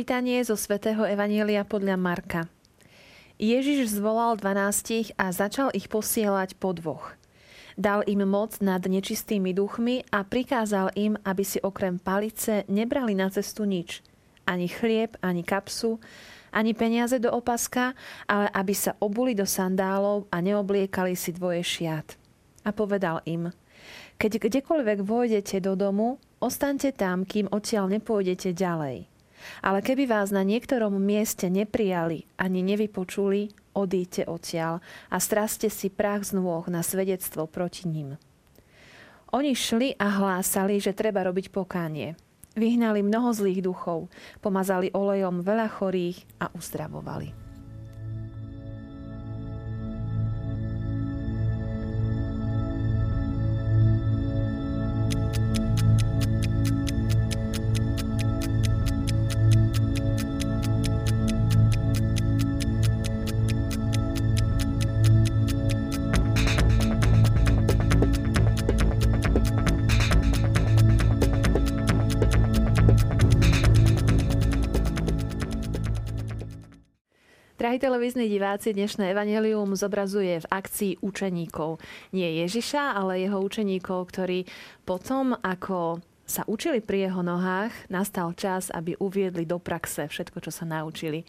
Čítanie zo svätého Evanielia podľa Marka. Ježiš zvolal dvanástich a začal ich posielať po dvoch. Dal im moc nad nečistými duchmi a prikázal im, aby si okrem palice nebrali na cestu nič. Ani chlieb, ani kapsu, ani peniaze do opaska, ale aby sa obuli do sandálov a neobliekali si dvoje šiat. A povedal im, keď kdekoľvek vôjdete do domu, ostaňte tam, kým odtiaľ nepôjdete ďalej. Ale keby vás na niektorom mieste neprijali ani nevypočuli, odíďte odtiaľ a straste si prach z nôh na svedectvo proti ním. Oni šli a hlásali, že treba robiť pokánie. Vyhnali mnoho zlých duchov, pomazali olejom veľa chorých a uzdravovali. Televízni diváci, dnešné evanelium zobrazuje v akcii učeníkov. Nie Ježiša, ale jeho učeníkov, ktorí potom, ako sa učili pri jeho nohách, nastal čas, aby uviedli do praxe všetko, čo sa naučili.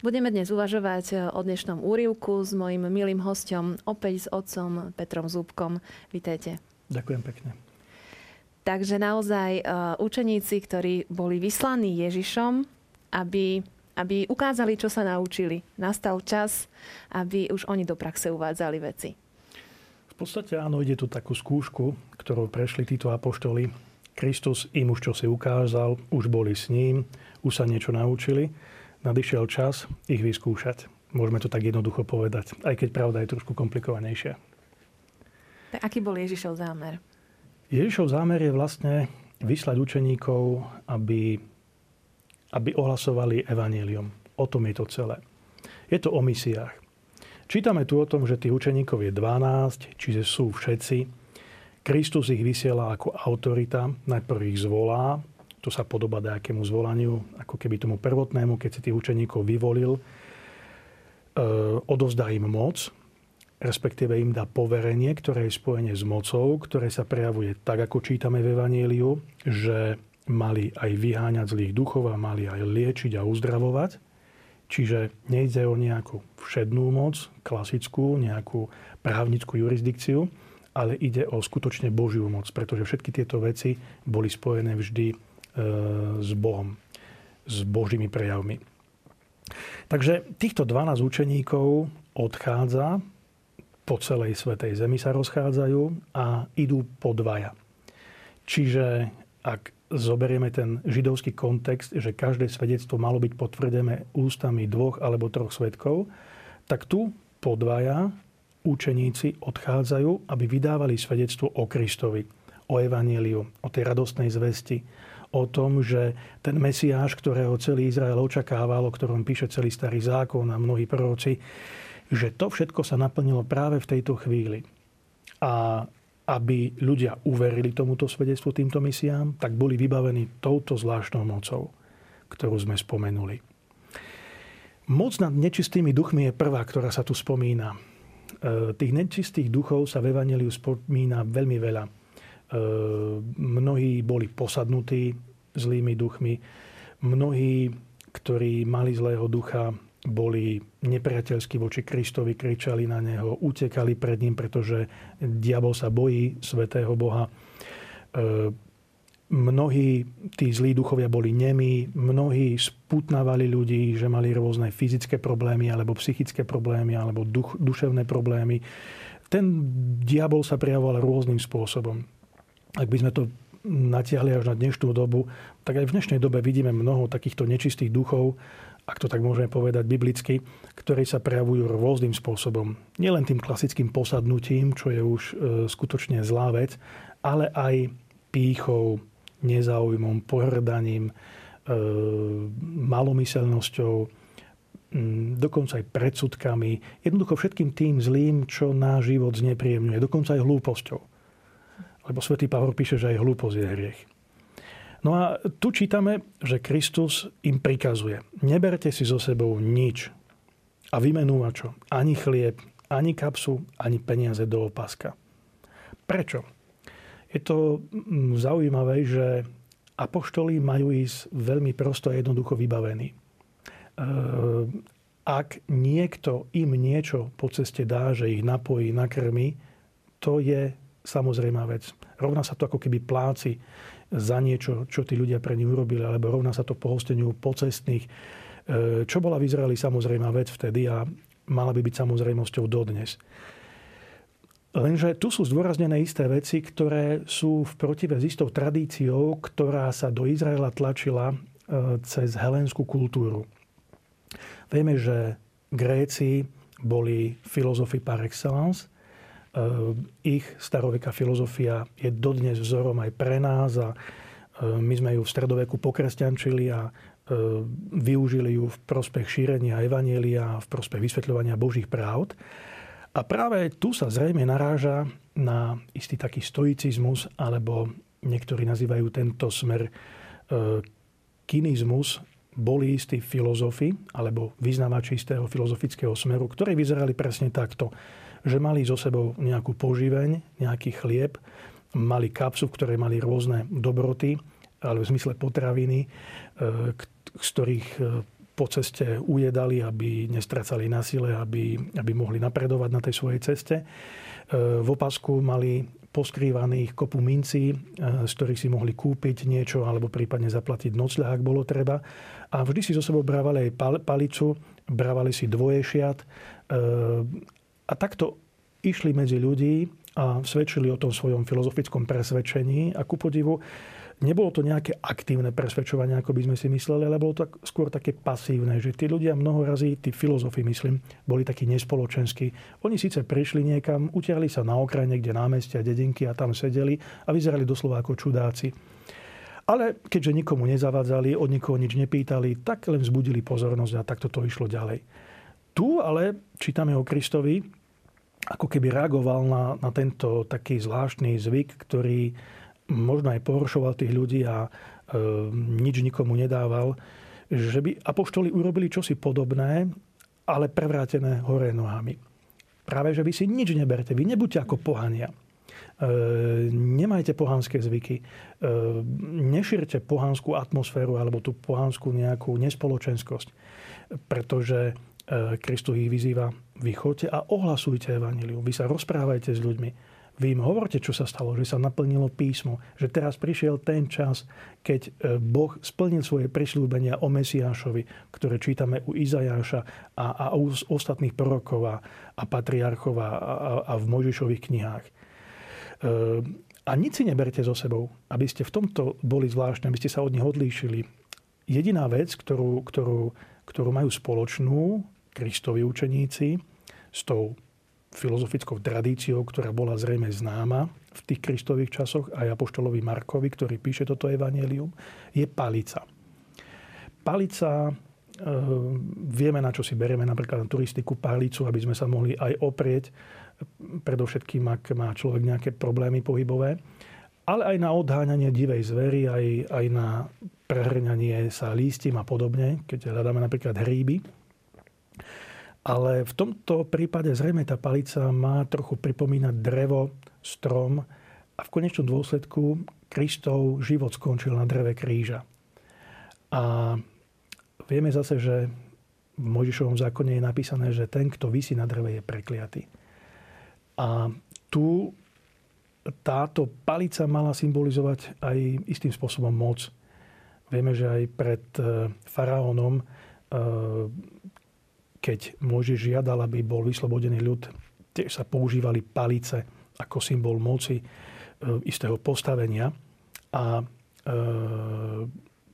Budeme dnes uvažovať o dnešnom úrivku s mojim milým hostom, opäť s otcom Petrom Zúbkom. Vítejte. Ďakujem pekne. Takže naozaj e, učeníci, ktorí boli vyslaní Ježišom, aby aby ukázali, čo sa naučili. Nastal čas, aby už oni do praxe uvádzali veci. V podstate áno, ide tu takú skúšku, ktorou prešli títo apoštoli. Kristus im už čo si ukázal, už boli s ním, už sa niečo naučili. Nadišiel čas ich vyskúšať. Môžeme to tak jednoducho povedať, aj keď pravda je trošku komplikovanejšia. Tak aký bol Ježišov zámer? Ježišov zámer je vlastne vyslať učeníkov, aby aby ohlasovali evanílium. O tom je to celé. Je to o misiách. Čítame tu o tom, že tých učeníkov je 12, čiže sú všetci. Kristus ich vysiela ako autorita, najprv ich zvolá, to sa podobá nejakému zvolaniu, ako keby tomu prvotnému, keď si tých učeníkov vyvolil, e, odovzdá im moc, respektíve im dá poverenie, ktoré je spojené s mocou, ktoré sa prejavuje tak, ako čítame v Evaníliu, že mali aj vyháňať zlých duchov a mali aj liečiť a uzdravovať. Čiže nejde o nejakú všednú moc, klasickú, nejakú právnickú jurisdikciu, ale ide o skutočne Božiu moc, pretože všetky tieto veci boli spojené vždy e, s Bohom, s Božími prejavmi. Takže týchto 12 učeníkov odchádza, po celej Svetej Zemi sa rozchádzajú a idú po dvaja. Čiže ak zoberieme ten židovský kontext, že každé svedectvo malo byť potvrdené ústami dvoch alebo troch svetkov, tak tu podvaja učeníci odchádzajú, aby vydávali svedectvo o Kristovi, o Evangeliu, o tej radostnej zvesti, o tom, že ten Mesiáš, ktorého celý Izrael očakával, o ktorom píše celý starý zákon a mnohí proroci, že to všetko sa naplnilo práve v tejto chvíli. A aby ľudia uverili tomuto svedectvu, týmto misiám, tak boli vybavení touto zvláštnou mocou, ktorú sme spomenuli. Moc nad nečistými duchmi je prvá, ktorá sa tu spomína. E, tých nečistých duchov sa v Evangeliu spomína veľmi veľa. E, mnohí boli posadnutí zlými duchmi, mnohí, ktorí mali zlého ducha, boli nepriateľskí voči Kristovi, kričali na neho, utekali pred ním, pretože diabol sa bojí svetého Boha. E, mnohí tí zlí duchovia boli nemí, mnohí sputnávali ľudí, že mali rôzne fyzické problémy, alebo psychické problémy, alebo duch, duševné problémy. Ten diabol sa prejavoval rôznym spôsobom. Ak by sme to natiahli až na dnešnú dobu, tak aj v dnešnej dobe vidíme mnoho takýchto nečistých duchov, ak to tak môžeme povedať biblicky, ktoré sa prejavujú rôznym spôsobom. Nielen tým klasickým posadnutím, čo je už e, skutočne zlá vec, ale aj pýchou, nezáujmom, pohrdaním, e, malomyselnosťou, dokonca aj predsudkami, jednoducho všetkým tým zlým, čo náš život znepríjemňuje, dokonca aj hlúposťou. Lebo svätý Pavol píše, že aj hlúposť je hriech. No a tu čítame, že Kristus im prikazuje. Neberte si so sebou nič. A vymenúvačo. Ani chlieb, ani kapsu, ani peniaze do opaska. Prečo? Je to mm, zaujímavé, že apoštoli majú ísť veľmi prosto a jednoducho vybavení. E, ak niekto im niečo po ceste dá, že ich napojí, nakrmi, to je samozrejmá vec. Rovná sa to ako keby pláci za niečo, čo tí ľudia pre nich urobili, alebo rovná sa to pohosteniu pocestných, e, čo bola v Izraeli samozrejmá vec vtedy a mala by byť samozrejmosťou dodnes. Lenže tu sú zdôraznené isté veci, ktoré sú v protive s istou tradíciou, ktorá sa do Izraela tlačila e, cez helenskú kultúru. Vieme, že Gréci boli filozofi par excellence, ich staroveká filozofia je dodnes vzorom aj pre nás a ehm, my sme ju v stredoveku pokresťančili a ehm, využili ju v prospech šírenia Evanielia, v prospech vysvetľovania Božích pravd. A práve tu sa zrejme naráža na istý taký stoicizmus, alebo niektorí nazývajú tento smer kinizmus, boli istí filozofi, alebo vyznávači istého filozofického smeru, ktorí vyzerali presne takto že mali so sebou nejakú poživeň, nejaký chlieb, mali kapsu, v ktorej mali rôzne dobroty, ale v zmysle potraviny, e, z ktorých e, po ceste ujedali, aby nestracali na sile, aby, aby mohli napredovať na tej svojej ceste. E, v opasku mali poskrývaných kopu mincí, z ktorých si mohli kúpiť niečo alebo prípadne zaplatiť nocľah, ak bolo treba. A vždy si so sebou brávali aj palicu, brávali si dvoješiat a takto išli medzi ľudí a svedčili o tom svojom filozofickom presvedčení a ku podivu nebolo to nejaké aktívne presvedčovanie, ako by sme si mysleli, ale bolo to skôr také pasívne, že tí ľudia mnoho razy, tí filozofi, myslím, boli takí nespoločenskí. Oni síce prišli niekam, utiahli sa na okraj niekde námestia, dedinky a tam sedeli a vyzerali doslova ako čudáci. Ale keďže nikomu nezavadzali, od nikoho nič nepýtali, tak len vzbudili pozornosť a takto to išlo ďalej. Tu ale čítame o Kristovi, ako keby reagoval na, na tento taký zvláštny zvyk, ktorý možno aj porušoval tých ľudí a e, nič nikomu nedával, že by apoštoli urobili čosi podobné, ale prevrátené hore nohami. Práve, že vy si nič neberte, vy nebuďte ako pohania. E, nemajte pohanské zvyky, e, nešírte pohanskú atmosféru alebo tú pohanskú nejakú nespoločenskosť, pretože Kristus ich vyzýva, vy a ohlasujte evanilium, vy sa rozprávajte s ľuďmi, vy im hovorte, čo sa stalo, že sa naplnilo písmo, že teraz prišiel ten čas, keď e, Boh splnil svoje prislúbenia o Mesiášovi, ktoré čítame u Izajáša a, a u ostatných prorokov a, a patriarchov a, a, a v Možišových knihách. E, a nič si neberte so sebou, aby ste v tomto boli zvláštne, aby ste sa od nich odlíšili. Jediná vec, ktorú, ktorú, ktorú majú spoločnú, Kristovi učeníci s tou filozofickou tradíciou, ktorá bola zrejme známa v tých Kristových časoch, aj Apoštolovi Markovi, ktorý píše toto evanelium, je palica. Palica, e, vieme, na čo si berieme, napríklad na turistiku palicu, aby sme sa mohli aj oprieť, predovšetkým, ak má človek nejaké problémy pohybové, ale aj na odháňanie divej zvery, aj, aj na prehrňanie sa lístim a podobne, keď hľadáme napríklad hríby, ale v tomto prípade zrejme tá palica má trochu pripomínať drevo, strom a v konečnom dôsledku Kristov život skončil na dreve kríža. A vieme zase, že v Mojžišovom zákone je napísané, že ten, kto vysí na dreve, je prekliatý. A tu táto palica mala symbolizovať aj istým spôsobom moc. Vieme, že aj pred eh, faraónom eh, keď môže žiadal, aby bol vyslobodený ľud, tiež sa používali palice ako symbol moci e, istého postavenia. A e,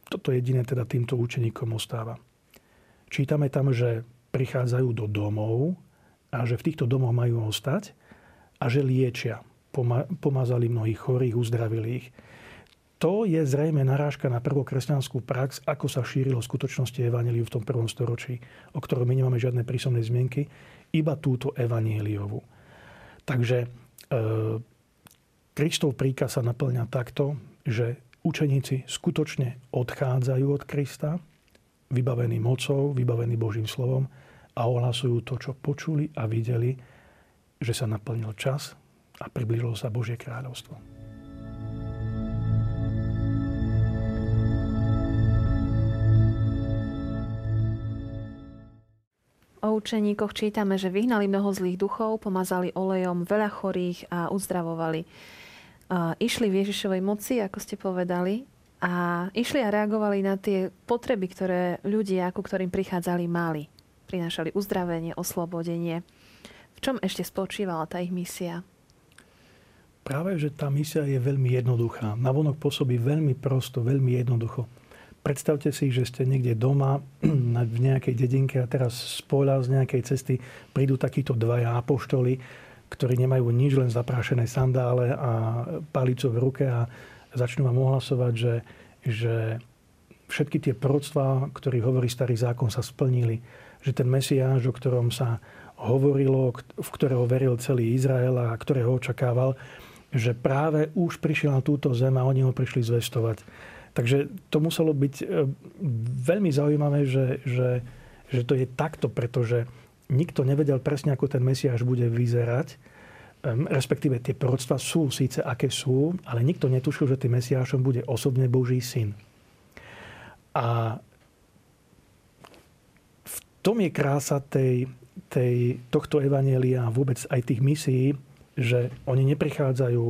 toto jediné teda týmto učeníkom ostáva. Čítame tam, že prichádzajú do domov a že v týchto domoch majú ostať a že liečia. Pomazali mnohých chorých, uzdravili ich to je zrejme narážka na prvokresťanskú prax, ako sa šírilo v skutočnosti evaníliu v tom prvom storočí, o ktorom my nemáme žiadne prísomné zmienky, iba túto evaníliovú. Takže e, Kristov príkaz sa naplňa takto, že učeníci skutočne odchádzajú od Krista, vybavení mocou, vybavení Božím slovom a ohlasujú to, čo počuli a videli, že sa naplnil čas a priblížilo sa Božie kráľovstvo. O učeníkoch čítame, že vyhnali mnoho zlých duchov, pomazali olejom veľa chorých a uzdravovali. Išli v Ježišovej moci, ako ste povedali, a išli a reagovali na tie potreby, ktoré ľudia, ku ktorým prichádzali, mali. Prinášali uzdravenie, oslobodenie. V čom ešte spočívala tá ich misia? Práve, že tá misia je veľmi jednoduchá. Navonok pôsobí veľmi prosto, veľmi jednoducho. Predstavte si, že ste niekde doma v nejakej dedinke a teraz z z nejakej cesty prídu takíto dvaja apoštoli, ktorí nemajú nič, len zaprášené sandále a palicu v ruke a začnú vám ohlasovať, že, že všetky tie proroctvá, ktorých hovorí starý zákon, sa splnili. Že ten Mesiáš, o ktorom sa hovorilo, v ktorého veril celý Izrael a ktorého očakával, že práve už prišiel na túto zem a oni ho prišli zvestovať. Takže to muselo byť e, veľmi zaujímavé, že, že, že to je takto, pretože nikto nevedel presne, ako ten Mesiáš bude vyzerať. Respektíve tie proroctva sú síce aké sú, ale nikto netušil, že tým Mesiášom bude osobne Boží syn. A v tom je krása tej, tej, tohto evanielia a vôbec aj tých misií, že oni neprichádzajú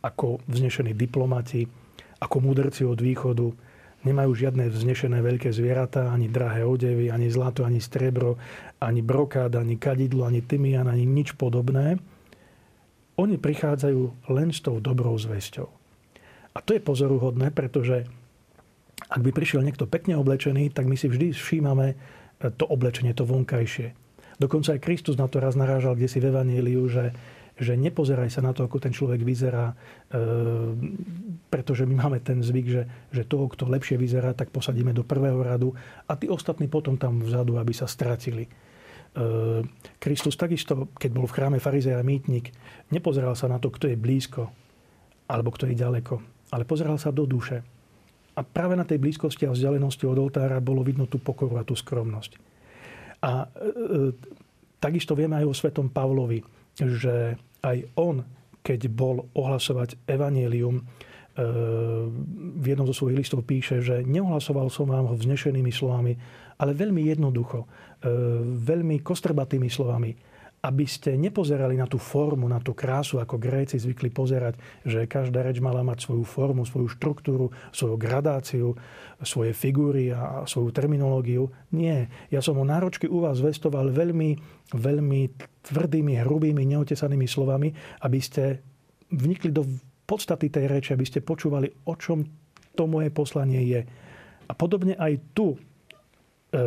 ako vznešení diplomati, ako mudrci od východu. Nemajú žiadne vznešené veľké zvieratá, ani drahé odevy, ani zlato, ani strebro, ani brokád, ani kadidlo, ani tymian, ani nič podobné. Oni prichádzajú len s tou dobrou zväzťou. A to je pozoruhodné, pretože ak by prišiel niekto pekne oblečený, tak my si vždy všímame e, to oblečenie, to vonkajšie. Dokonca aj Kristus na to raz narážal kde si v Evaníliu, že že nepozeraj sa na to, ako ten človek vyzerá, e, pretože my máme ten zvyk, že, že toho, kto lepšie vyzerá, tak posadíme do prvého radu a tí ostatní potom tam vzadu, aby sa stratili. E, Kristus takisto, keď bol v chráme farizea mýtnik, nepozeral sa na to, kto je blízko alebo kto je ďaleko, ale pozeral sa do duše. A práve na tej blízkosti a vzdialenosti od oltára bolo vidno tú pokoru a tú skromnosť. A e, takisto vieme aj o svetom Pavlovi, že aj on, keď bol ohlasovať evanílium, e, v jednom zo svojich listov píše, že neohlasoval som vám ho vznešenými slovami, ale veľmi jednoducho, e, veľmi kostrbatými slovami aby ste nepozerali na tú formu, na tú krásu, ako Gréci zvykli pozerať, že každá reč mala mať svoju formu, svoju štruktúru, svoju gradáciu, svoje figúry a svoju terminológiu. Nie. Ja som o náročky u vás vestoval veľmi, veľmi tvrdými, hrubými, neotesanými slovami, aby ste vnikli do podstaty tej reči, aby ste počúvali, o čom to moje poslanie je. A podobne aj tu e,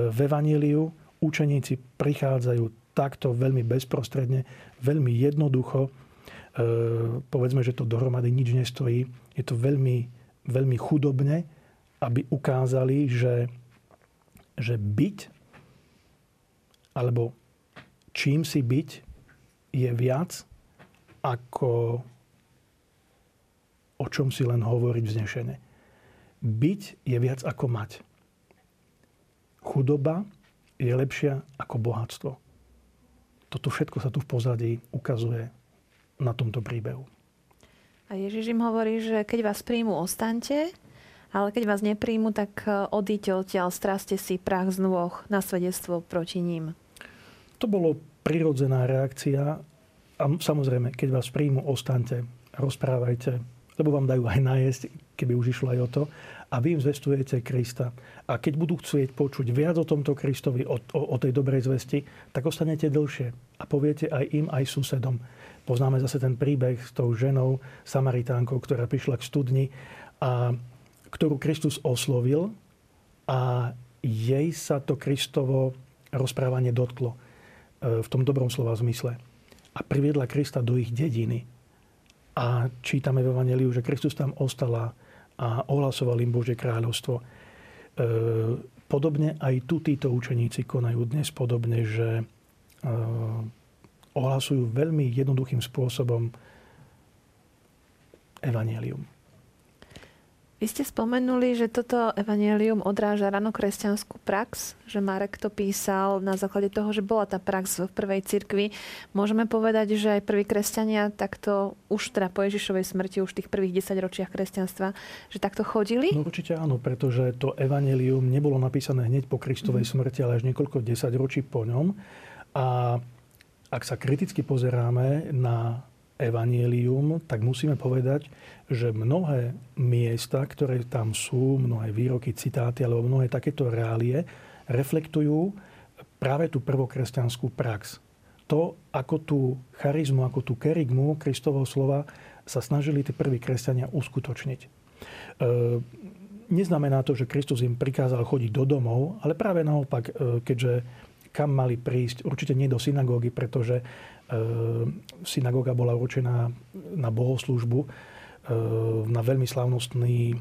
v Evaníliu učeníci prichádzajú takto veľmi bezprostredne, veľmi jednoducho. E, povedzme, že to dohromady nič nestojí. Je to veľmi, veľmi chudobne, aby ukázali, že, že byť alebo čím si byť je viac ako o čom si len hovoriť vznešene. Byť je viac ako mať. Chudoba je lepšia ako bohatstvo. Toto všetko sa tu v pozadí ukazuje na tomto príbehu. A Ježiš im hovorí, že keď vás príjmu, ostaňte, ale keď vás nepríjmu, tak e, odíte odtiaľ, straste si prach z nôh na svedectvo proti ním. To bolo prirodzená reakcia a samozrejme, keď vás príjmu, ostaňte, rozprávajte, lebo vám dajú aj nájsť, keby už išlo aj o to a vy im zvestujete Krista. A keď budú chcieť počuť viac o tomto Kristovi, o, o, o tej dobrej zvesti, tak ostanete dlhšie a poviete aj im, aj susedom. Poznáme zase ten príbeh s tou ženou, Samaritánkou, ktorá prišla k studni a ktorú Kristus oslovil a jej sa to Kristovo rozprávanie dotklo e, v tom dobrom slova zmysle. A priviedla Krista do ich dediny. A čítame v Evangeliu, že Kristus tam ostala a ohlasoval im Bože kráľovstvo. E, podobne aj tu títo učeníci konajú dnes podobne, že e, ohlasujú veľmi jednoduchým spôsobom evanelium. Vy ste spomenuli, že toto evanelium odráža ranokresťanskú prax, že Marek to písal na základe toho, že bola tá prax v prvej cirkvi. Môžeme povedať, že aj prví kresťania takto už teda po Ježišovej smrti, už v tých prvých 10 ročiach kresťanstva, že takto chodili? No určite áno, pretože to evanelium nebolo napísané hneď po Kristovej mm. smrti, ale až niekoľko desať ročí po ňom. A ak sa kriticky pozeráme na evanielium, tak musíme povedať, že mnohé miesta, ktoré tam sú, mnohé výroky, citáty alebo mnohé takéto reálie, reflektujú práve tú prvokresťanskú prax. To, ako tú charizmu, ako tú kerigmu Kristovho slova sa snažili tí prví kresťania uskutočniť. E, neznamená to, že Kristus im prikázal chodiť do domov, ale práve naopak, e, keďže kam mali prísť, určite nie do synagógy, pretože e, synagóga bola určená na bohoslužbu, na veľmi slavnostný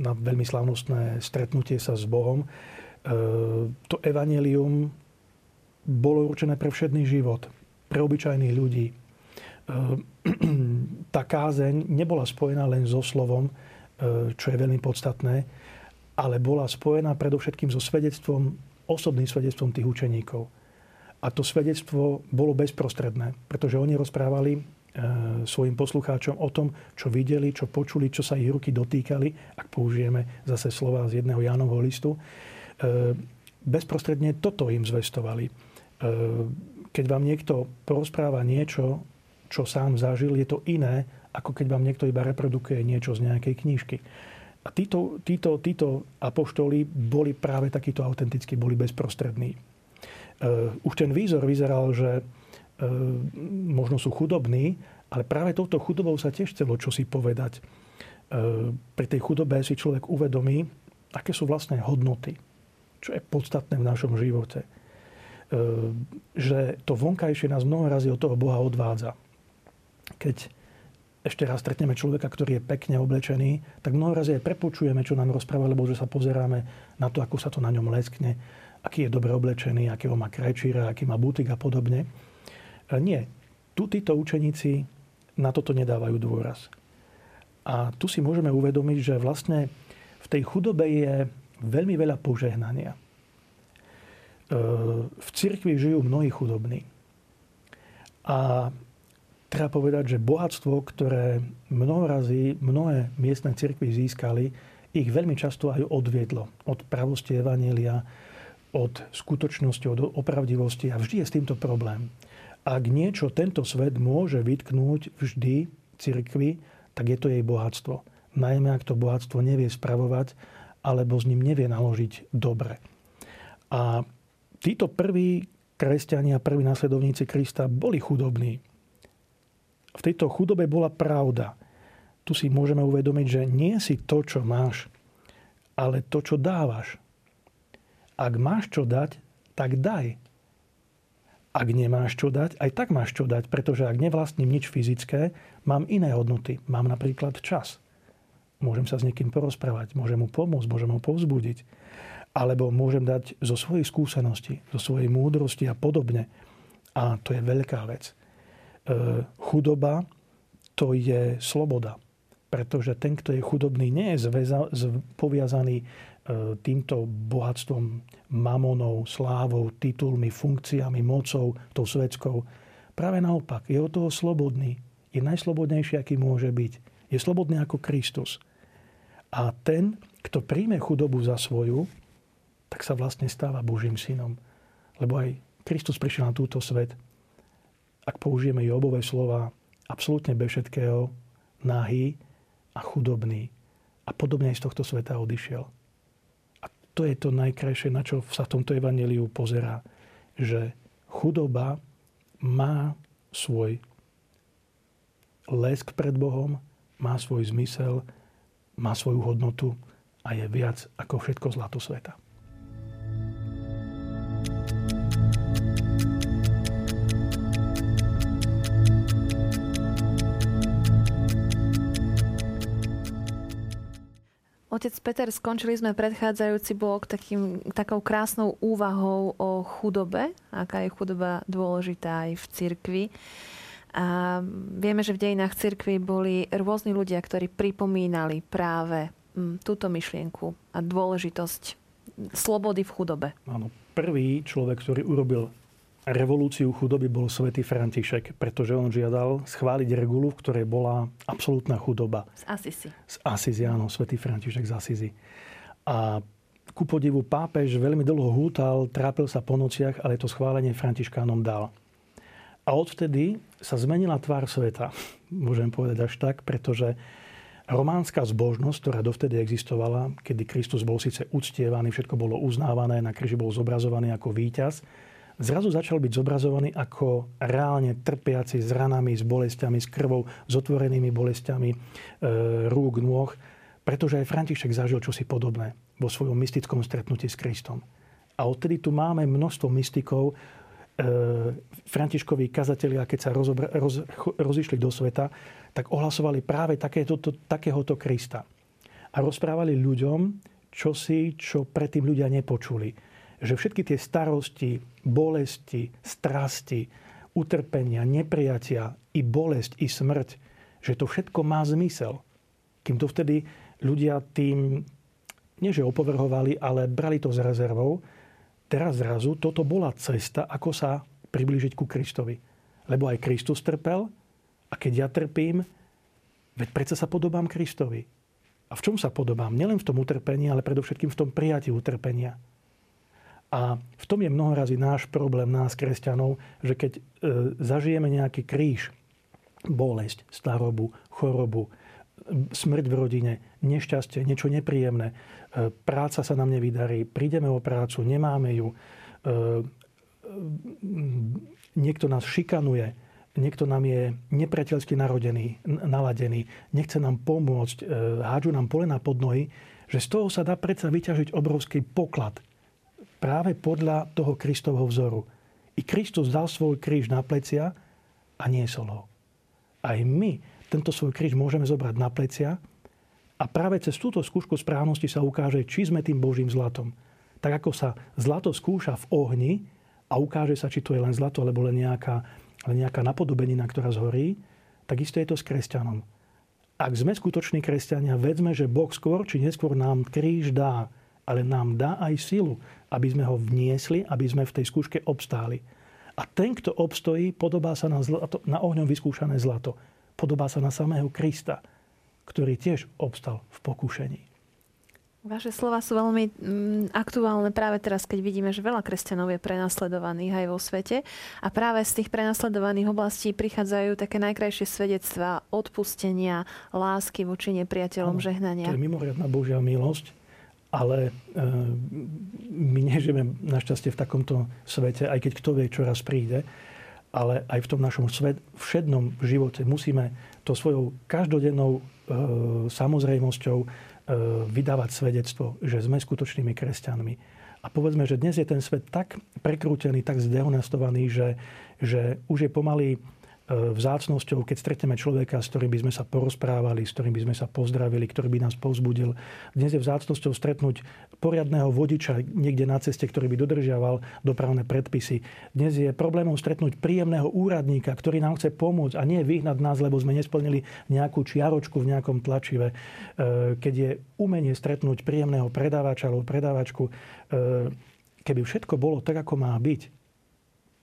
na veľmi slavnostné stretnutie sa s Bohom. To evanelium bolo určené pre všedný život, pre obyčajných ľudí. Tá kázeň nebola spojená len so slovom, čo je veľmi podstatné, ale bola spojená predovšetkým so svedectvom, osobným svedectvom tých učeníkov. A to svedectvo bolo bezprostredné, pretože oni rozprávali E, svojim poslucháčom o tom, čo videli, čo počuli, čo sa ich ruky dotýkali, ak použijeme zase slova z jedného Jánovho listu. E, bezprostredne toto im zvestovali. E, keď vám niekto porozpráva niečo, čo sám zažil, je to iné, ako keď vám niekto iba reprodukuje niečo z nejakej knižky. A títo, títo, títo apoštoli boli práve takíto autentickí, boli bezprostrední. Už ten výzor vyzeral, že E, možno sú chudobní, ale práve touto chudobou sa tiež chcelo čosi povedať. E, pri tej chudobe si človek uvedomí, aké sú vlastné hodnoty, čo je podstatné v našom živote. E, že to vonkajšie nás mnoho razy od toho Boha odvádza. Keď ešte raz stretneme človeka, ktorý je pekne oblečený, tak mnoho razy aj prepočujeme, čo nám rozpráva, lebo že sa pozeráme na to, ako sa to na ňom leskne, aký je dobre oblečený, akého má krajčíra, aký má butik a podobne. Nie. Tu títo učeníci na toto nedávajú dôraz. A tu si môžeme uvedomiť, že vlastne v tej chudobe je veľmi veľa požehnania. E, v cirkvi žijú mnohí chudobní. A treba povedať, že bohatstvo, ktoré mnohorazí mnohé miestne cirkvy získali, ich veľmi často aj odviedlo od pravosti Evanielia, od skutočnosti, od opravdivosti a vždy je s týmto problém. Ak niečo tento svet môže vytknúť vždy cirkvi, tak je to jej bohatstvo. Najmä ak to bohatstvo nevie spravovať, alebo s ním nevie naložiť dobre. A títo prví kresťania, prví následovníci Krista boli chudobní. V tejto chudobe bola pravda. Tu si môžeme uvedomiť, že nie si to, čo máš, ale to, čo dávaš. Ak máš čo dať, tak daj. Ak nemáš čo dať, aj tak máš čo dať, pretože ak nevlastním nič fyzické, mám iné hodnoty. Mám napríklad čas. Môžem sa s niekým porozprávať, môžem mu pomôcť, môžem ho povzbudiť. Alebo môžem dať zo svojej skúsenosti, zo svojej múdrosti a podobne. A to je veľká vec. E, chudoba to je sloboda. Pretože ten, kto je chudobný, nie je zväza, poviazaný E, týmto bohatstvom, mamonou, slávou, titulmi, funkciami, mocou, tou svetskou. Práve naopak, je od toho slobodný. Je najslobodnejší, aký môže byť. Je slobodný ako Kristus. A ten, kto príjme chudobu za svoju, tak sa vlastne stáva Božím synom. Lebo aj Kristus prišiel na túto svet. Ak použijeme Jobové slova, absolútne bez všetkého, nahý a chudobný. A podobne aj z tohto sveta odišiel to je to najkrajšie, na čo sa v tomto evaneliu pozerá. Že chudoba má svoj lesk pred Bohom, má svoj zmysel, má svoju hodnotu a je viac ako všetko zlato sveta. Otec Peter, skončili sme predchádzajúci blok takým, takou krásnou úvahou o chudobe, aká je chudoba dôležitá aj v cirkvi. A vieme, že v dejinách cirkvi boli rôzni ľudia, ktorí pripomínali práve mm, túto myšlienku a dôležitosť slobody v chudobe. Áno, prvý človek, ktorý urobil revolúciu chudoby bol svätý František, pretože on žiadal schváliť regulu, v ktorej bola absolútna chudoba. Z Asisi. Z Asisi, áno, svätý František z Asisi. A ku podivu pápež veľmi dlho hútal, trápil sa po nociach, ale to schválenie Františkánom dal. A odvtedy sa zmenila tvár sveta, môžem povedať až tak, pretože románska zbožnosť, ktorá dovtedy existovala, kedy Kristus bol síce uctievaný, všetko bolo uznávané, na kríži bol zobrazovaný ako víťaz, zrazu začal byť zobrazovaný ako reálne trpiaci s ranami, s bolestiami, s krvou, s otvorenými bolestiami e, rúk, nôh, pretože aj František zažil čosi podobné vo svojom mystickom stretnutí s Kristom. A odtedy tu máme množstvo mystikov, E, Františkoví kazatelia, keď sa rozobra, roz, rozišli do sveta, tak ohlasovali práve takéto, to, takéhoto Krista. A rozprávali ľuďom čosi, čo predtým ľudia nepočuli. Že všetky tie starosti, bolesti, strasti, utrpenia, nepriatia, i bolesť, i smrť, že to všetko má zmysel. Kým to vtedy ľudia tým, nie že opovrhovali, ale brali to s rezervou, teraz zrazu toto bola cesta, ako sa priblížiť ku Kristovi. Lebo aj Kristus trpel a keď ja trpím, veď predsa sa podobám Kristovi. A v čom sa podobám? Nielen v tom utrpení, ale predovšetkým v tom prijatí utrpenia. A v tom je mnohorazí náš problém, nás, kresťanov, že keď e, zažijeme nejaký kríž, bolesť, starobu, chorobu, smrť v rodine, nešťastie, niečo nepríjemné, e, práca sa nám nevydarí, prídeme o prácu, nemáme ju, e, e, niekto nás šikanuje, niekto nám je nepriateľsky narodený, naladený, nechce nám pomôcť, hádžu nám polena pod nohy, že z toho sa dá predsa vyťažiť obrovský poklad. Práve podľa toho Kristovho vzoru. I Kristus dal svoj kríž na plecia a niesol ho. Aj my tento svoj kríž môžeme zobrať na plecia a práve cez túto skúšku správnosti sa ukáže, či sme tým Božím zlatom. Tak ako sa zlato skúša v ohni a ukáže sa, či to je len zlato, alebo len nejaká, len nejaká napodobenina, ktorá zhorí, tak isto je to s kresťanom. Ak sme skutoční kresťania, vedzme, že Boh skôr či neskôr nám kríž dá, ale nám dá aj silu, aby sme ho vniesli, aby sme v tej skúške obstáli. A ten, kto obstojí, podobá sa na, zlato, na ohňom vyskúšané zlato podobá sa na samého Krista, ktorý tiež obstal v pokúšení. Vaše slova sú veľmi mm, aktuálne práve teraz, keď vidíme, že veľa kresťanov je prenasledovaných aj vo svete. A práve z tých prenasledovaných oblastí prichádzajú také najkrajšie svedectvá odpustenia, lásky voči nepriateľom, ano, žehnania. To je mimoriadná Božia milosť, ale e, my nežijeme našťastie v takomto svete, aj keď kto vie, čo raz príde ale aj v tom našom svet, všednom živote musíme to svojou každodennou e, samozrejmosťou e, vydávať svedectvo, že sme skutočnými kresťanmi. A povedzme, že dnes je ten svet tak prekrútený, tak zdehonestovaný, že, že už je pomaly vzácnosťou, keď stretneme človeka, s ktorým by sme sa porozprávali, s ktorým by sme sa pozdravili, ktorý by nás povzbudil. Dnes je vzácnosťou stretnúť poriadného vodiča niekde na ceste, ktorý by dodržiaval dopravné predpisy. Dnes je problémom stretnúť príjemného úradníka, ktorý nám chce pomôcť a nie vyhnať nás, lebo sme nesplnili nejakú čiaročku v nejakom tlačive. E, keď je umenie stretnúť príjemného predávača alebo predávačku, e, keby všetko bolo tak, ako má byť,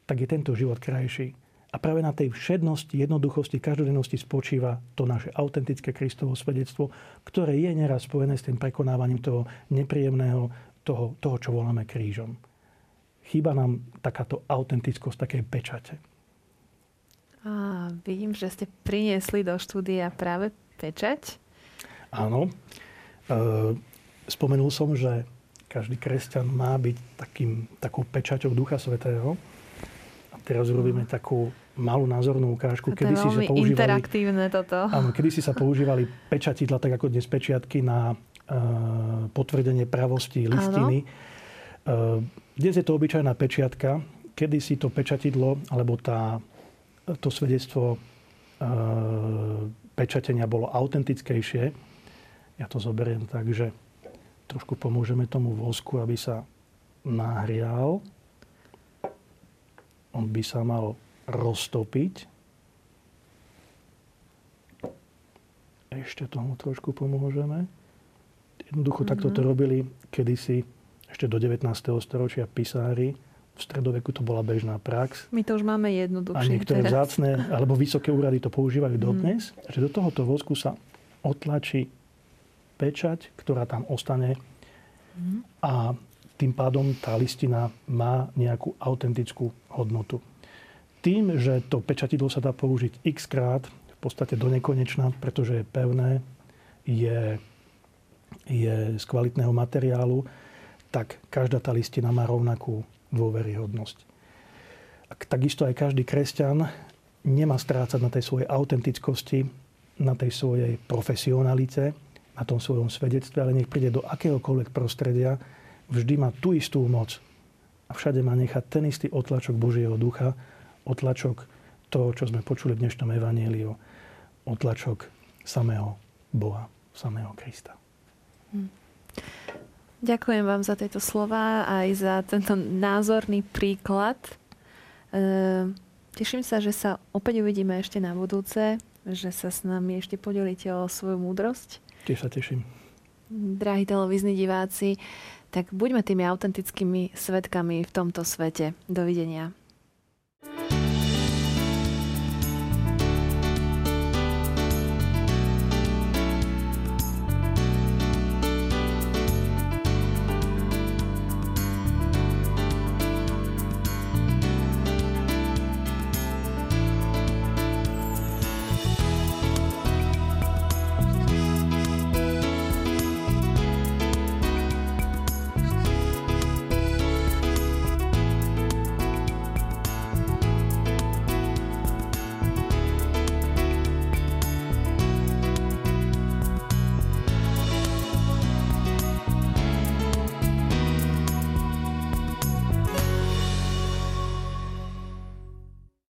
tak je tento život krajší. A práve na tej všednosti, jednoduchosti, každodennosti spočíva to naše autentické Kristovo svedectvo, ktoré je neraz spojené s tým prekonávaním toho nepríjemného, toho, toho čo voláme krížom. Chýba nám takáto autentickosť, také pečate. A vidím, že ste priniesli do štúdia práve pečať. Áno. E, spomenul som, že každý kresťan má byť takým, takou pečaťou Ducha Svetého. Teraz urobíme takú malú názornú ukážku. Kedy si sa používali, interaktívne toto. Áno, kedy si sa používali pečatidla, tak ako dnes pečiatky na uh, potvrdenie pravosti listiny. Uh, dnes je to obyčajná pečiatka. Kedy si to pečatidlo, alebo tá, to svedectvo uh, pečatenia bolo autentickejšie. Ja to zoberiem tak, že trošku pomôžeme tomu vosku, aby sa nahrial on by sa mal roztopiť. Ešte tomu trošku pomôžeme. Jednoducho mm-hmm. takto to mhm. robili kedysi ešte do 19. storočia pisári. V stredoveku to bola bežná prax. My to už máme jednoduchšie. A niektoré teraz. vzácne alebo vysoké úrady to používajú mhm. dodnes. Mm. Že do tohoto vosku sa otlačí pečať, ktorá tam ostane. Mm. A tým pádom tá listina má nejakú autentickú hodnotu. Tým, že to pečatidlo sa dá použiť x krát, v podstate do nekonečna, pretože je pevné, je, je z kvalitného materiálu, tak každá tá listina má rovnakú dôveryhodnosť. Takisto aj každý kresťan nemá strácať na tej svojej autentickosti, na tej svojej profesionalite, na tom svojom svedectve, ale nech príde do akéhokoľvek prostredia, vždy má tú istú moc. A všade má nechať ten istý otlačok Božieho ducha, otlačok toho, čo sme počuli v dnešnom evaníliu, otlačok samého Boha, samého Krista. Hm. Ďakujem vám za tieto slova aj za tento názorný príklad. E, teším sa, že sa opäť uvidíme ešte na budúce, že sa s nami ešte podelíte o svoju múdrosť. Tiež sa teším. Drahí televízni diváci, tak buďme tými autentickými svetkami v tomto svete. Dovidenia.